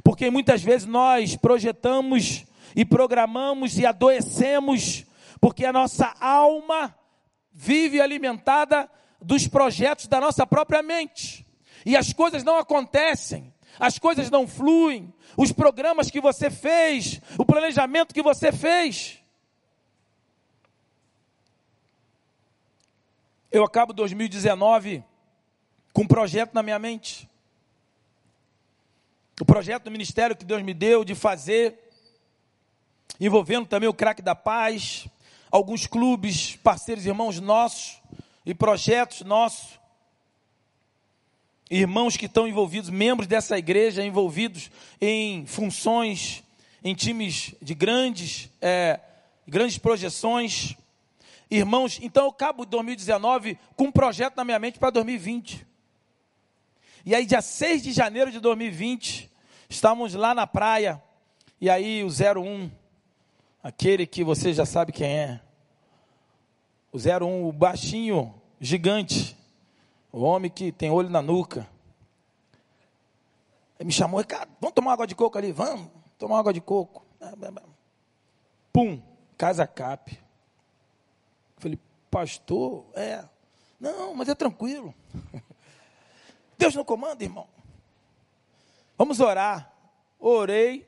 Porque muitas vezes nós projetamos e programamos e adoecemos, porque a nossa alma vive alimentada dos projetos da nossa própria mente. E as coisas não acontecem, as coisas não fluem, os programas que você fez, o planejamento que você fez. Eu acabo 2019 com um projeto na minha mente. O projeto do ministério que Deus me deu de fazer envolvendo também o Craque da Paz, alguns clubes, parceiros, irmãos nossos e projetos nossos. Irmãos que estão envolvidos, membros dessa igreja, envolvidos em funções, em times de grandes, é, grandes projeções. Irmãos, então eu cabo 2019 com um projeto na minha mente para 2020. E aí, dia 6 de janeiro de 2020, estamos lá na praia. E aí, o 01, aquele que você já sabe quem é. O 01, o baixinho, gigante. O homem que tem olho na nuca. Ele me chamou, Ricardo, vamos tomar água de coco ali? Vamos tomar água de coco. Pum, casa cap. Falei, pastor, é. Não, mas é tranquilo. Deus não comanda, irmão. Vamos orar. Orei.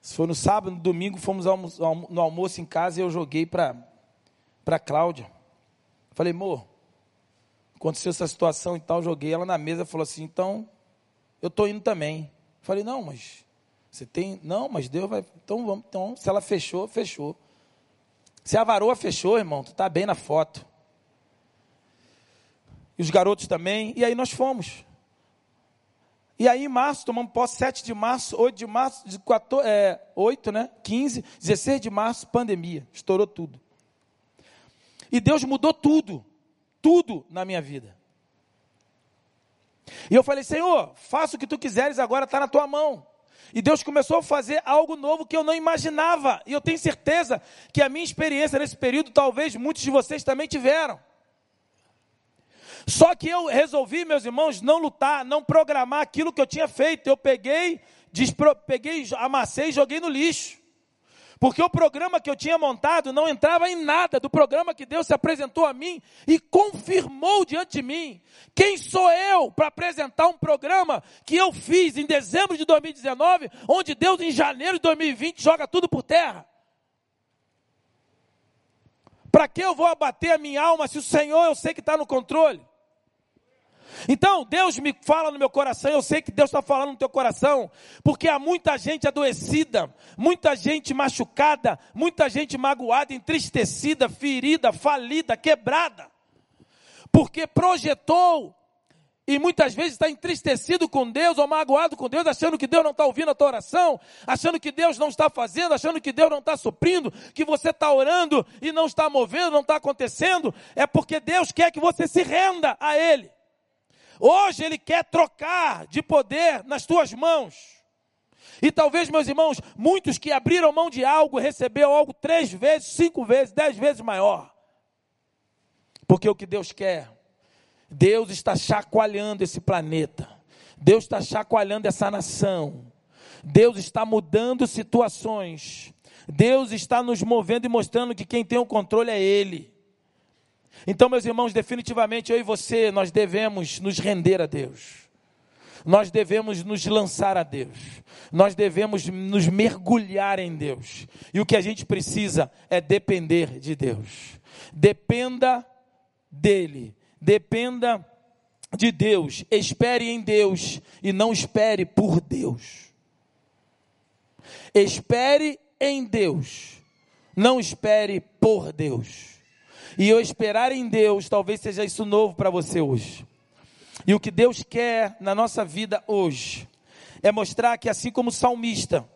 Se foi no sábado, no domingo, fomos no almoço em casa e eu joguei para a Cláudia. Falei, amor, aconteceu essa situação e tal, joguei ela na mesa, falou assim, então, eu estou indo também. Falei, não, mas você tem, não, mas Deus vai, então vamos, então, se ela fechou, fechou. Se a varoa fechou, irmão, tu está bem na foto e os garotos também, e aí nós fomos. E aí em março, tomamos posse 7 de março, 8 de março, 14, é, 8, né? 15, 16 de março, pandemia, estourou tudo. E Deus mudou tudo, tudo na minha vida. E eu falei, Senhor, faça o que tu quiseres, agora está na tua mão. E Deus começou a fazer algo novo que eu não imaginava. E eu tenho certeza que a minha experiência nesse período, talvez muitos de vocês também tiveram. Só que eu resolvi, meus irmãos, não lutar, não programar aquilo que eu tinha feito. Eu peguei, despro, peguei, amassei e joguei no lixo. Porque o programa que eu tinha montado não entrava em nada do programa que Deus se apresentou a mim e confirmou diante de mim. Quem sou eu para apresentar um programa que eu fiz em dezembro de 2019, onde Deus em janeiro de 2020 joga tudo por terra? Para que eu vou abater a minha alma se o Senhor eu sei que está no controle? Então, Deus me fala no meu coração, eu sei que Deus está falando no teu coração, porque há muita gente adoecida, muita gente machucada, muita gente magoada, entristecida, ferida, falida, quebrada, porque projetou e muitas vezes está entristecido com Deus ou magoado com Deus, achando que Deus não está ouvindo a tua oração, achando que Deus não está fazendo, achando que Deus não está suprindo, que você está orando e não está movendo, não está acontecendo, é porque Deus quer que você se renda a Ele. Hoje Ele quer trocar de poder nas tuas mãos. E talvez, meus irmãos, muitos que abriram mão de algo receberam algo três vezes, cinco vezes, dez vezes maior. Porque o que Deus quer, Deus está chacoalhando esse planeta, Deus está chacoalhando essa nação, Deus está mudando situações, Deus está nos movendo e mostrando que quem tem o controle é Ele. Então, meus irmãos, definitivamente eu e você, nós devemos nos render a Deus. Nós devemos nos lançar a Deus. Nós devemos nos mergulhar em Deus. E o que a gente precisa é depender de Deus. Dependa dele. Dependa de Deus. Espere em Deus e não espere por Deus. Espere em Deus. Não espere por Deus. E eu esperar em Deus, talvez seja isso novo para você hoje. E o que Deus quer na nossa vida hoje é mostrar que, assim como o salmista,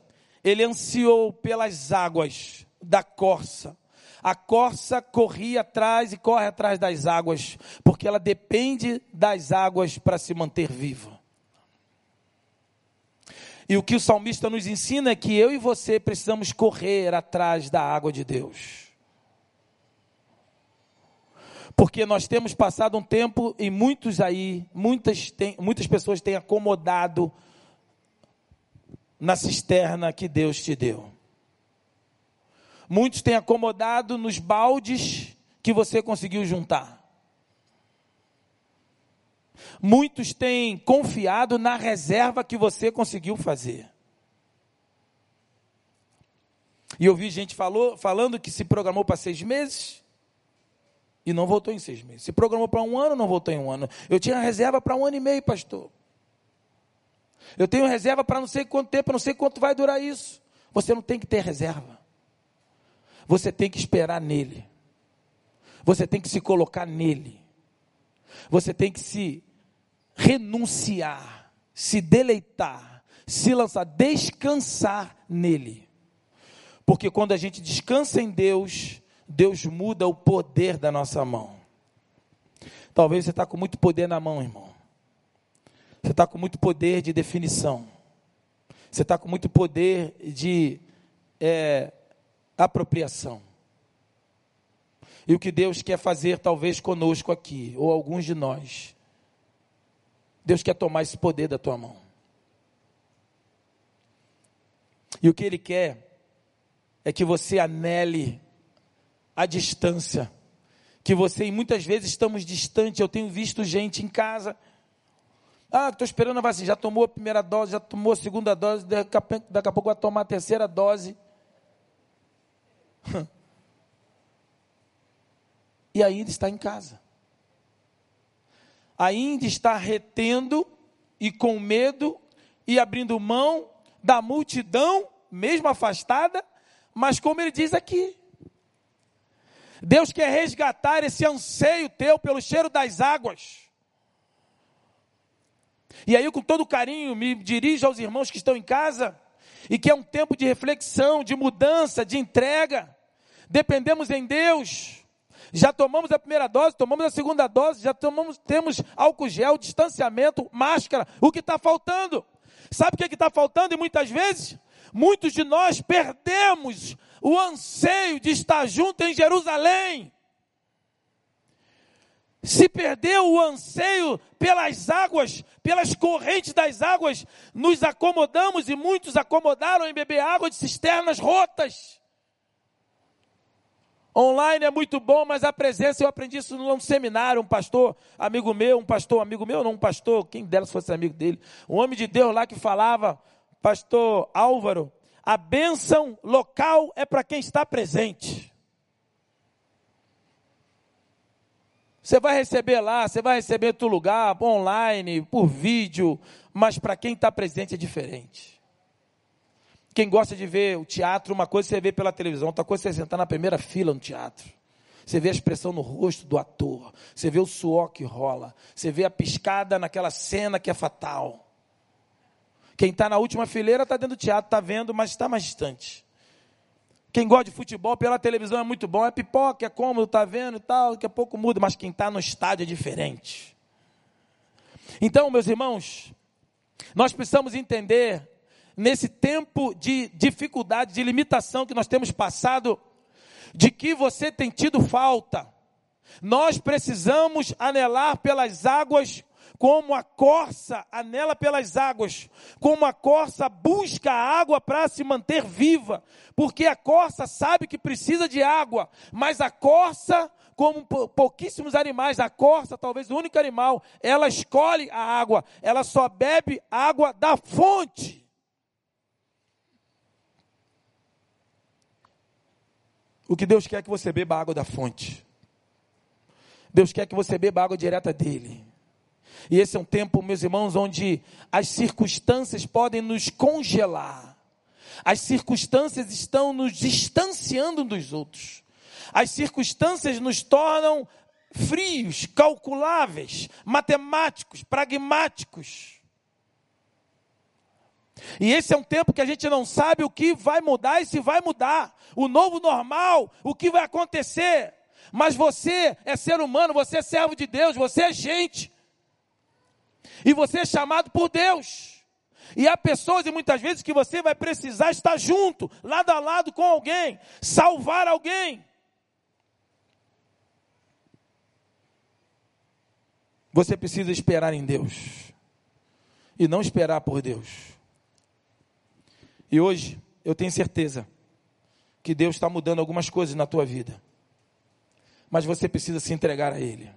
ele ansiou pelas águas da corça. A corça corria atrás e corre atrás das águas, porque ela depende das águas para se manter viva. E o que o salmista nos ensina é que eu e você precisamos correr atrás da água de Deus. Porque nós temos passado um tempo e muitos aí, muitas, tem, muitas pessoas têm acomodado na cisterna que Deus te deu. Muitos têm acomodado nos baldes que você conseguiu juntar. Muitos têm confiado na reserva que você conseguiu fazer. E eu vi gente falou, falando que se programou para seis meses, e não voltou em seis meses. Se programou para um ano, não voltou em um ano. Eu tinha reserva para um ano e meio, pastor. Eu tenho reserva para não sei quanto tempo, não sei quanto vai durar isso. Você não tem que ter reserva. Você tem que esperar nele. Você tem que se colocar nele. Você tem que se renunciar, se deleitar, se lançar, descansar nele. Porque quando a gente descansa em Deus, Deus muda o poder da nossa mão. Talvez você está com muito poder na mão, irmão. Você está com muito poder de definição. Você está com muito poder de é, apropriação. E o que Deus quer fazer, talvez conosco aqui, ou alguns de nós, Deus quer tomar esse poder da tua mão. E o que Ele quer é que você anele a distância. Que você, e muitas vezes estamos distantes. Eu tenho visto gente em casa. Ah, estou esperando a vacina. Já tomou a primeira dose, já tomou a segunda dose, daqui a, daqui a pouco vai tomar a terceira dose. e ainda está em casa. Ainda está retendo e com medo e abrindo mão da multidão, mesmo afastada, mas como ele diz aqui, Deus quer resgatar esse anseio teu pelo cheiro das águas. E aí, com todo carinho, me dirijo aos irmãos que estão em casa e que é um tempo de reflexão, de mudança, de entrega. Dependemos em Deus. Já tomamos a primeira dose, tomamos a segunda dose, já tomamos, temos álcool gel, distanciamento, máscara. O que está faltando? Sabe o que é está faltando? E muitas vezes, muitos de nós perdemos o anseio de estar junto em Jerusalém. Se perdeu o anseio pelas águas, pelas correntes das águas, nos acomodamos e muitos acomodaram em beber água de cisternas rotas. Online é muito bom, mas a presença, eu aprendi isso num seminário, um pastor amigo meu, um pastor amigo meu, não um pastor, quem dera se fosse amigo dele, um homem de Deus lá que falava, pastor Álvaro, a bênção local é para quem está presente. Você vai receber lá, você vai receber outro lugar, online, por vídeo, mas para quem está presente é diferente. Quem gosta de ver o teatro, uma coisa você vê pela televisão, outra coisa você sentar na primeira fila no teatro. Você vê a expressão no rosto do ator, você vê o suor que rola, você vê a piscada naquela cena que é fatal. Quem está na última fileira está dentro do teatro, está vendo, mas está mais distante. Quem gosta de futebol pela televisão é muito bom, é pipoca, é cômodo, está vendo e tal, daqui a pouco muda, mas quem está no estádio é diferente. Então, meus irmãos, nós precisamos entender nesse tempo de dificuldade, de limitação que nós temos passado, de que você tem tido falta. Nós precisamos anelar pelas águas como a corça anela pelas águas, como a corça busca a água para se manter viva, porque a corça sabe que precisa de água, mas a corça, como pouquíssimos animais, a corça, talvez o único animal, ela escolhe a água, ela só bebe água da fonte. O que Deus quer é que você beba água da fonte. Deus quer que você beba água direta dele. E esse é um tempo, meus irmãos, onde as circunstâncias podem nos congelar. As circunstâncias estão nos distanciando dos outros. As circunstâncias nos tornam frios, calculáveis, matemáticos, pragmáticos. E esse é um tempo que a gente não sabe o que vai mudar e se vai mudar. O novo normal, o que vai acontecer. Mas você é ser humano, você é servo de Deus, você é gente. E você é chamado por Deus. E há pessoas, e muitas vezes, que você vai precisar estar junto, lado a lado com alguém, salvar alguém. Você precisa esperar em Deus. E não esperar por Deus. E hoje eu tenho certeza que Deus está mudando algumas coisas na tua vida. Mas você precisa se entregar a Ele.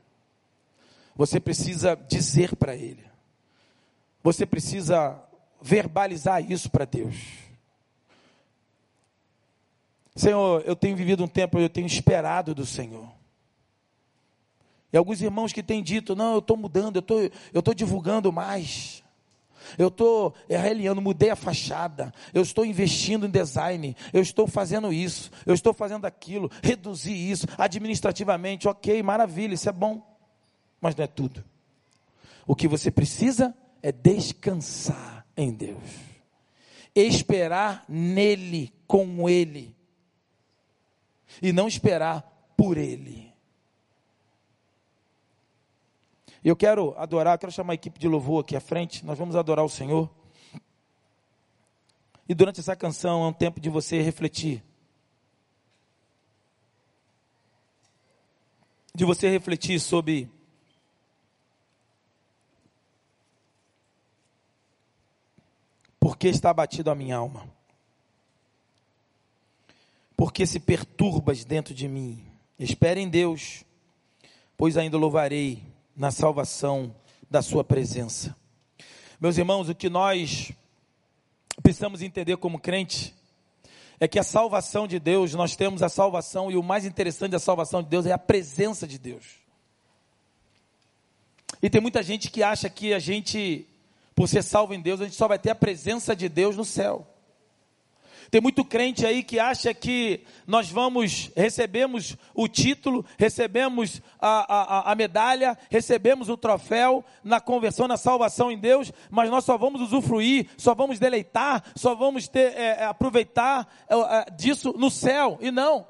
Você precisa dizer para Ele. Você precisa verbalizar isso para Deus. Senhor, eu tenho vivido um tempo, eu tenho esperado do Senhor. E alguns irmãos que têm dito, não, eu estou mudando, eu tô, estou divulgando mais. Eu estou reliando, mudei a fachada. Eu estou investindo em design. Eu estou fazendo isso. Eu estou fazendo aquilo. Reduzi isso administrativamente. Ok, maravilha, isso é bom. Mas não é tudo. O que você precisa é descansar em Deus. Esperar nele, com ele. E não esperar por ele. Eu quero adorar, quero chamar a equipe de louvor aqui à frente. Nós vamos adorar o Senhor. E durante essa canção é um tempo de você refletir. De você refletir sobre por que está abatido a minha alma. Por que se perturbas dentro de mim? Espere em Deus, pois ainda louvarei na salvação da Sua presença. Meus irmãos, o que nós precisamos entender como crente é que a salvação de Deus, nós temos a salvação, e o mais interessante da salvação de Deus é a presença de Deus. E tem muita gente que acha que a gente, por ser salvo em Deus, a gente só vai ter a presença de Deus no céu. Tem muito crente aí que acha que nós vamos, recebemos o título, recebemos a, a, a medalha, recebemos o troféu na conversão, na salvação em Deus, mas nós só vamos usufruir, só vamos deleitar, só vamos ter, é, é aproveitar é, é, disso no céu, e não.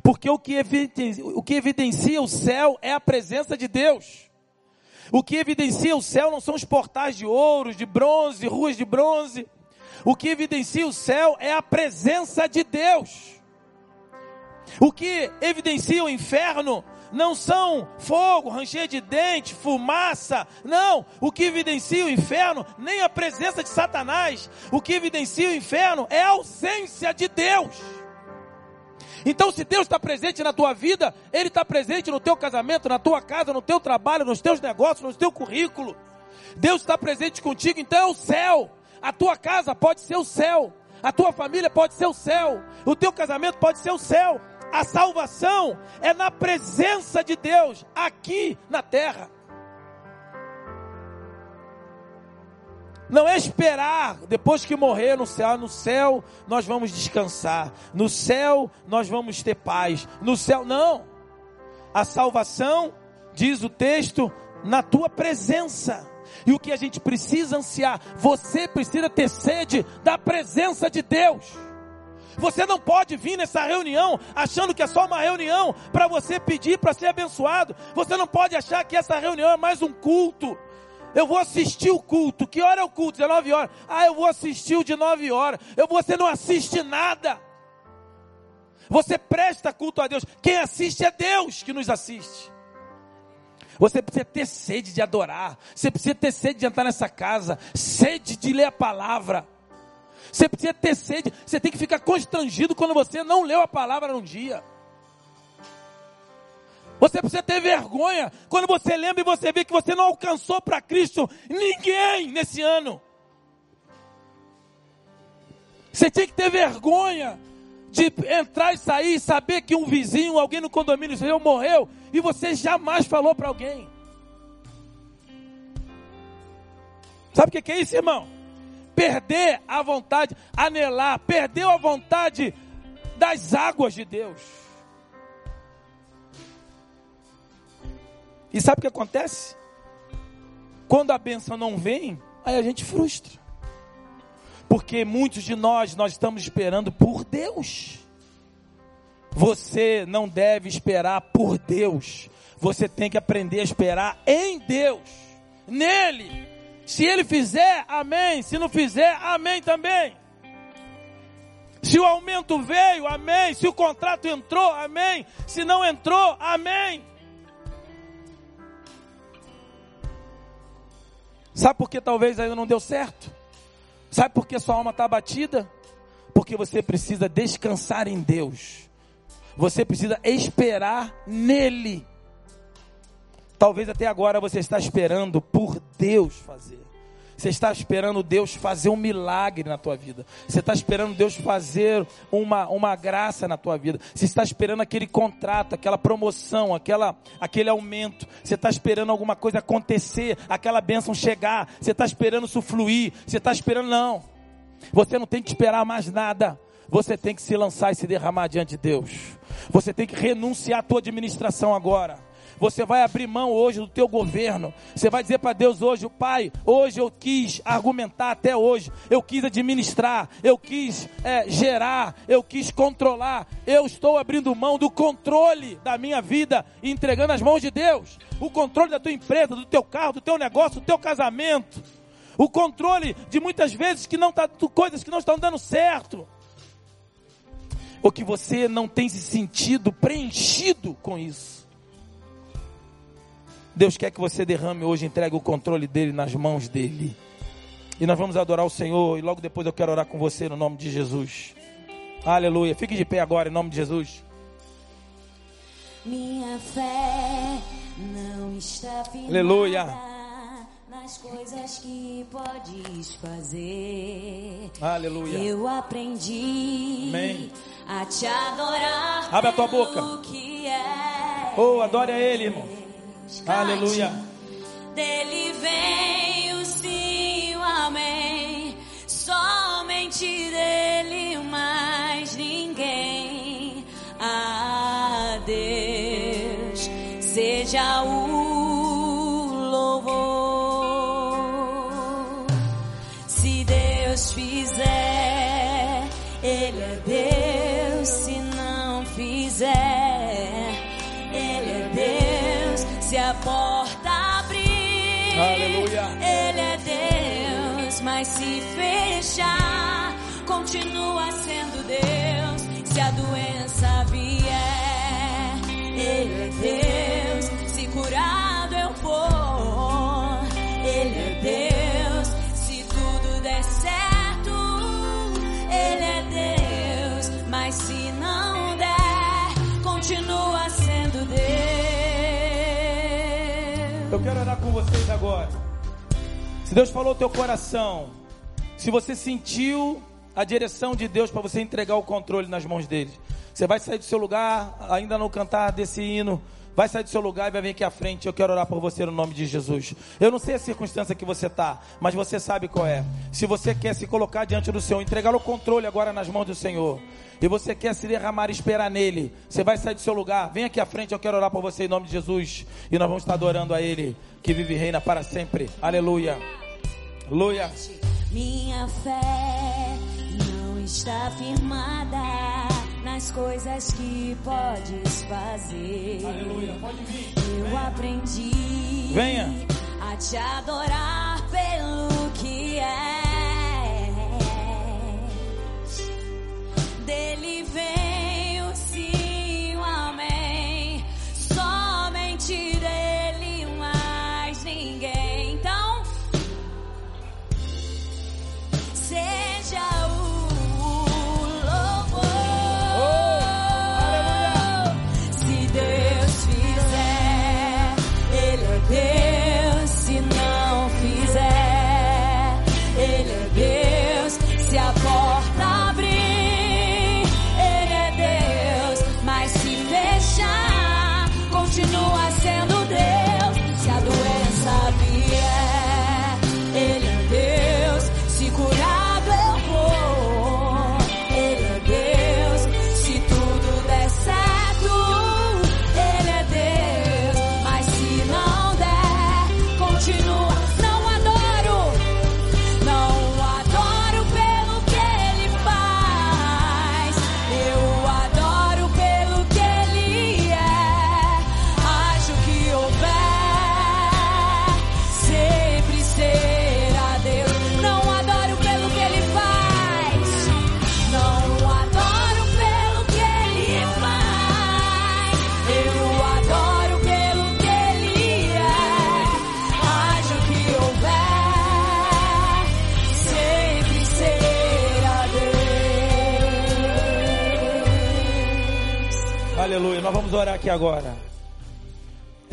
Porque o que, evidencia, o que evidencia o céu é a presença de Deus. O que evidencia o céu não são os portais de ouro, de bronze, ruas de bronze. O que evidencia o céu é a presença de Deus. O que evidencia o inferno não são fogo, ranger de dente, fumaça. Não, o que evidencia o inferno nem a presença de Satanás. O que evidencia o inferno é a ausência de Deus. Então, se Deus está presente na tua vida, Ele está presente no teu casamento, na tua casa, no teu trabalho, nos teus negócios, no teu currículo. Deus está presente contigo, então é o céu. A tua casa pode ser o céu. A tua família pode ser o céu. O teu casamento pode ser o céu. A salvação é na presença de Deus aqui na terra. Não é esperar depois que morrer no céu. No céu nós vamos descansar. No céu nós vamos ter paz. No céu, não. A salvação, diz o texto, na tua presença. E o que a gente precisa ansiar, você precisa ter sede da presença de Deus. Você não pode vir nessa reunião achando que é só uma reunião para você pedir para ser abençoado. Você não pode achar que essa reunião é mais um culto. Eu vou assistir o culto. Que hora é o culto? 19 horas. Ah, eu vou assistir o de 9 horas. Eu, você não assiste nada. Você presta culto a Deus. Quem assiste é Deus que nos assiste. Você precisa ter sede de adorar. Você precisa ter sede de entrar nessa casa. Sede de ler a palavra. Você precisa ter sede. Você tem que ficar constrangido quando você não leu a palavra num dia. Você precisa ter vergonha quando você lembra e você vê que você não alcançou para Cristo ninguém nesse ano. Você tem que ter vergonha de entrar e sair saber que um vizinho, alguém no condomínio seu morreu e você jamais falou para alguém. Sabe o que é isso, irmão? Perder a vontade, anelar, perdeu a vontade das águas de Deus. E sabe o que acontece? Quando a benção não vem, aí a gente frustra. Porque muitos de nós, nós estamos esperando por Deus. Você não deve esperar por Deus. Você tem que aprender a esperar em Deus, nele. Se ele fizer, amém. Se não fizer, amém também. Se o aumento veio, amém. Se o contrato entrou, amém. Se não entrou, amém. Sabe por que talvez ainda não deu certo? Sabe por que sua alma está abatida? Porque você precisa descansar em Deus. Você precisa esperar nele. Talvez até agora você está esperando por Deus fazer. Você está esperando Deus fazer um milagre na tua vida. Você está esperando Deus fazer uma, uma graça na tua vida. Você está esperando aquele contrato, aquela promoção, aquela, aquele aumento. Você está esperando alguma coisa acontecer, aquela bênção chegar. Você está esperando isso fluir. Você está esperando, não. Você não tem que esperar mais nada. Você tem que se lançar e se derramar diante de Deus. Você tem que renunciar à tua administração agora. Você vai abrir mão hoje do teu governo. Você vai dizer para Deus hoje, Pai, hoje eu quis argumentar até hoje. Eu quis administrar, eu quis é, gerar, eu quis controlar. Eu estou abrindo mão do controle da minha vida e entregando as mãos de Deus. O controle da tua empresa, do teu carro, do teu negócio, do teu casamento. O controle de muitas vezes que não tá, coisas que não estão dando certo. Ou que você não tem se sentido preenchido com isso. Deus quer que você derrame hoje, entregue o controle dele nas mãos dele. E nós vamos adorar o Senhor. E logo depois eu quero orar com você no nome de Jesus. Aleluia. Fique de pé agora em nome de Jesus. Minha fé não está firmada Aleluia. nas coisas que podes fazer. Aleluia. Eu aprendi Amém. a te adorar. Abre a tua boca. É. Oh, adore a Ele, irmão. Aleluia. Dele vem o sim, o amém. Somente dele, mais ninguém. A Deus seja o a porta abrir, Aleluia. Ele é Deus. Mas se fechar, continua sendo Deus. Vocês agora. Se Deus falou ao teu coração, se você sentiu a direção de Deus para você entregar o controle nas mãos dele, você vai sair do seu lugar, ainda não cantar desse hino, vai sair do seu lugar e vai vir aqui à frente. Eu quero orar por você no nome de Jesus. Eu não sei a circunstância que você está, mas você sabe qual é. Se você quer se colocar diante do Senhor, entregar o controle agora nas mãos do Senhor, e você quer se derramar e esperar nele, você vai sair do seu lugar, vem aqui à frente, eu quero orar por você em nome de Jesus, e nós vamos estar adorando a Ele, que vive e reina para sempre. Aleluia. Aleluia. Minha fé não está firmada nas coisas que podes fazer. Aleluia. Pode vir. Eu aprendi Venha. a te adorar pelo que és. Dele vem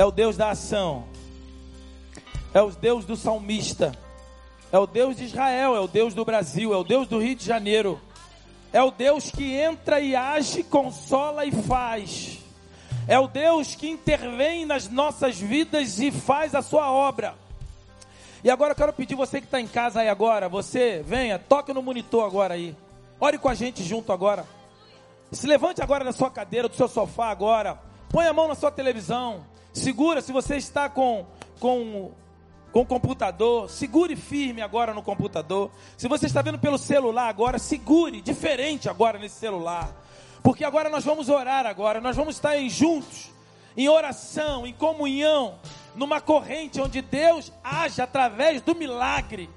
o Deus da ação. É o Deus do salmista. É o Deus de Israel, é o Deus do Brasil, é o Deus do Rio de Janeiro. É o Deus que entra e age, consola e faz. É o Deus que intervém nas nossas vidas e faz a sua obra. E agora eu quero pedir você que está em casa aí agora, você venha, toque no monitor agora aí. Ore com a gente junto agora. Se levante agora na sua cadeira, do seu sofá agora. Põe a mão na sua televisão. Segura se você está com, com, com o computador. Segure firme agora no computador. Se você está vendo pelo celular agora, segure diferente agora nesse celular. Porque agora nós vamos orar agora, nós vamos estar juntos, em oração, em comunhão, numa corrente onde Deus age através do milagre.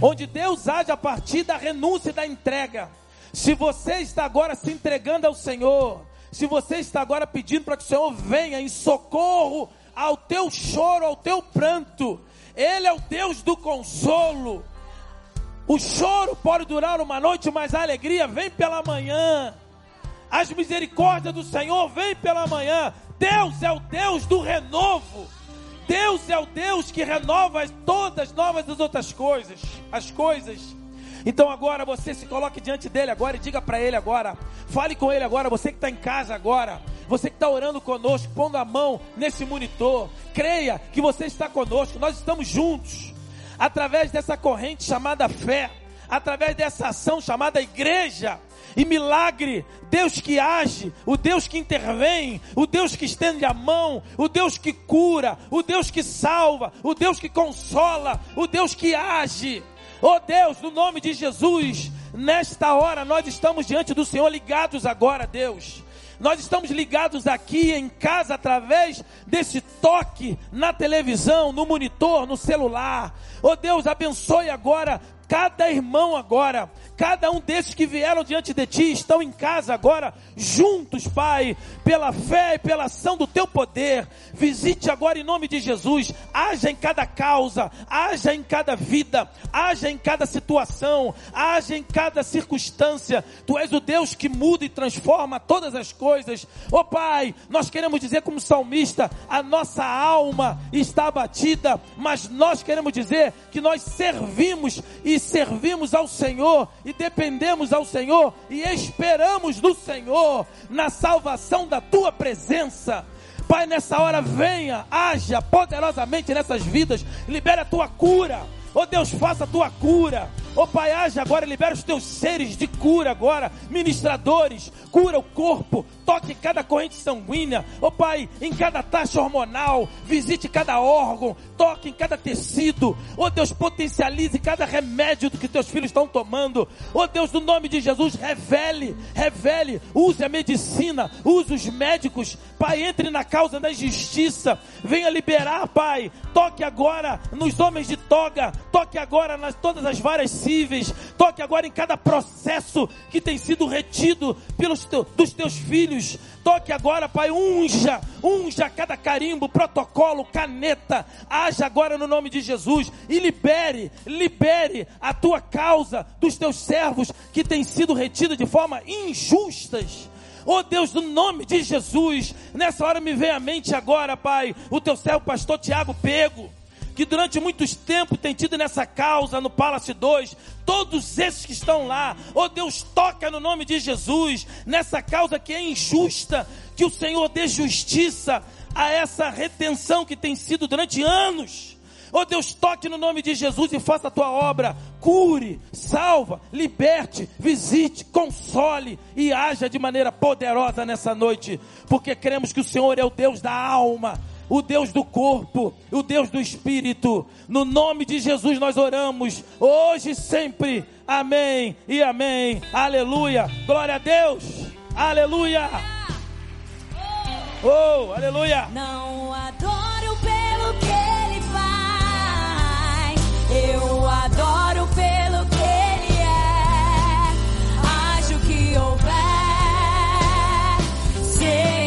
Onde Deus age a partir da renúncia e da entrega. Se você está agora se entregando ao Senhor, se você está agora pedindo para que o Senhor venha em socorro ao teu choro, ao teu pranto, Ele é o Deus do consolo. O choro pode durar uma noite, mas a alegria vem pela manhã. As misericórdias do Senhor vêm pela manhã. Deus é o Deus do renovo. Deus é o Deus que renova todas novas as outras coisas, as coisas. Então agora você se coloque diante dele agora e diga para ele agora, fale com ele agora, você que está em casa agora, você que está orando conosco, pondo a mão nesse monitor, creia que você está conosco, nós estamos juntos, através dessa corrente chamada fé, através dessa ação chamada igreja e milagre, Deus que age, o Deus que intervém, o Deus que estende a mão, o Deus que cura, o Deus que salva, o Deus que consola, o Deus que age. Oh Deus, no nome de Jesus, nesta hora nós estamos diante do Senhor ligados agora, Deus. Nós estamos ligados aqui em casa através desse toque na televisão, no monitor, no celular. Oh Deus, abençoe agora cada irmão agora, cada um desses que vieram diante de ti, estão em casa agora, juntos, Pai, pela fé e pela ação do teu poder. Visite agora em nome de Jesus, haja em cada causa, haja em cada vida, haja em cada situação, haja em cada circunstância. Tu és o Deus que muda e transforma todas as coisas. Oh Pai, nós queremos dizer como salmista, a nossa alma está abatida, mas nós queremos dizer que nós servimos e servimos ao Senhor e dependemos ao Senhor e esperamos no Senhor, na salvação da tua presença. Pai, nessa hora venha, haja poderosamente nessas vidas, libere a tua cura. Oh Deus, faça a tua cura. Oh Pai, age agora, libera os teus seres de cura agora, ministradores, cura o corpo, toque cada corrente sanguínea, oh Pai, em cada taxa hormonal, visite cada órgão, toque em cada tecido, oh Deus, potencialize cada remédio que teus filhos estão tomando, oh Deus, no nome de Jesus, revele, revele, use a medicina, use os médicos, Pai, entre na causa da justiça, venha liberar, Pai, toque agora nos homens de toga, toque agora nas todas as várias toque agora em cada processo que tem sido retido pelos dos teus filhos. Toque agora, Pai, unja, unja cada carimbo, protocolo, caneta. Haja agora no nome de Jesus e libere, libere a tua causa dos teus servos que têm sido retidos de forma injustas. Oh Deus, no nome de Jesus, nessa hora me vem à mente agora, Pai, o teu servo pastor Tiago Pego que durante muitos tempos tem tido nessa causa no Palace 2, todos esses que estão lá, oh Deus, toca no nome de Jesus, nessa causa que é injusta, que o Senhor dê justiça a essa retenção que tem sido durante anos. Oh Deus, toque no nome de Jesus e faça a tua obra. Cure, salva, liberte, visite, console e haja de maneira poderosa nessa noite, porque cremos que o Senhor é o Deus da alma, o Deus do corpo, o Deus do espírito. No nome de Jesus nós oramos, hoje e sempre. Amém e amém. Aleluia. Glória a Deus. Aleluia. Oh, aleluia. Não adoro pelo que ele faz. Eu adoro pelo que ele é. Acho que houver sempre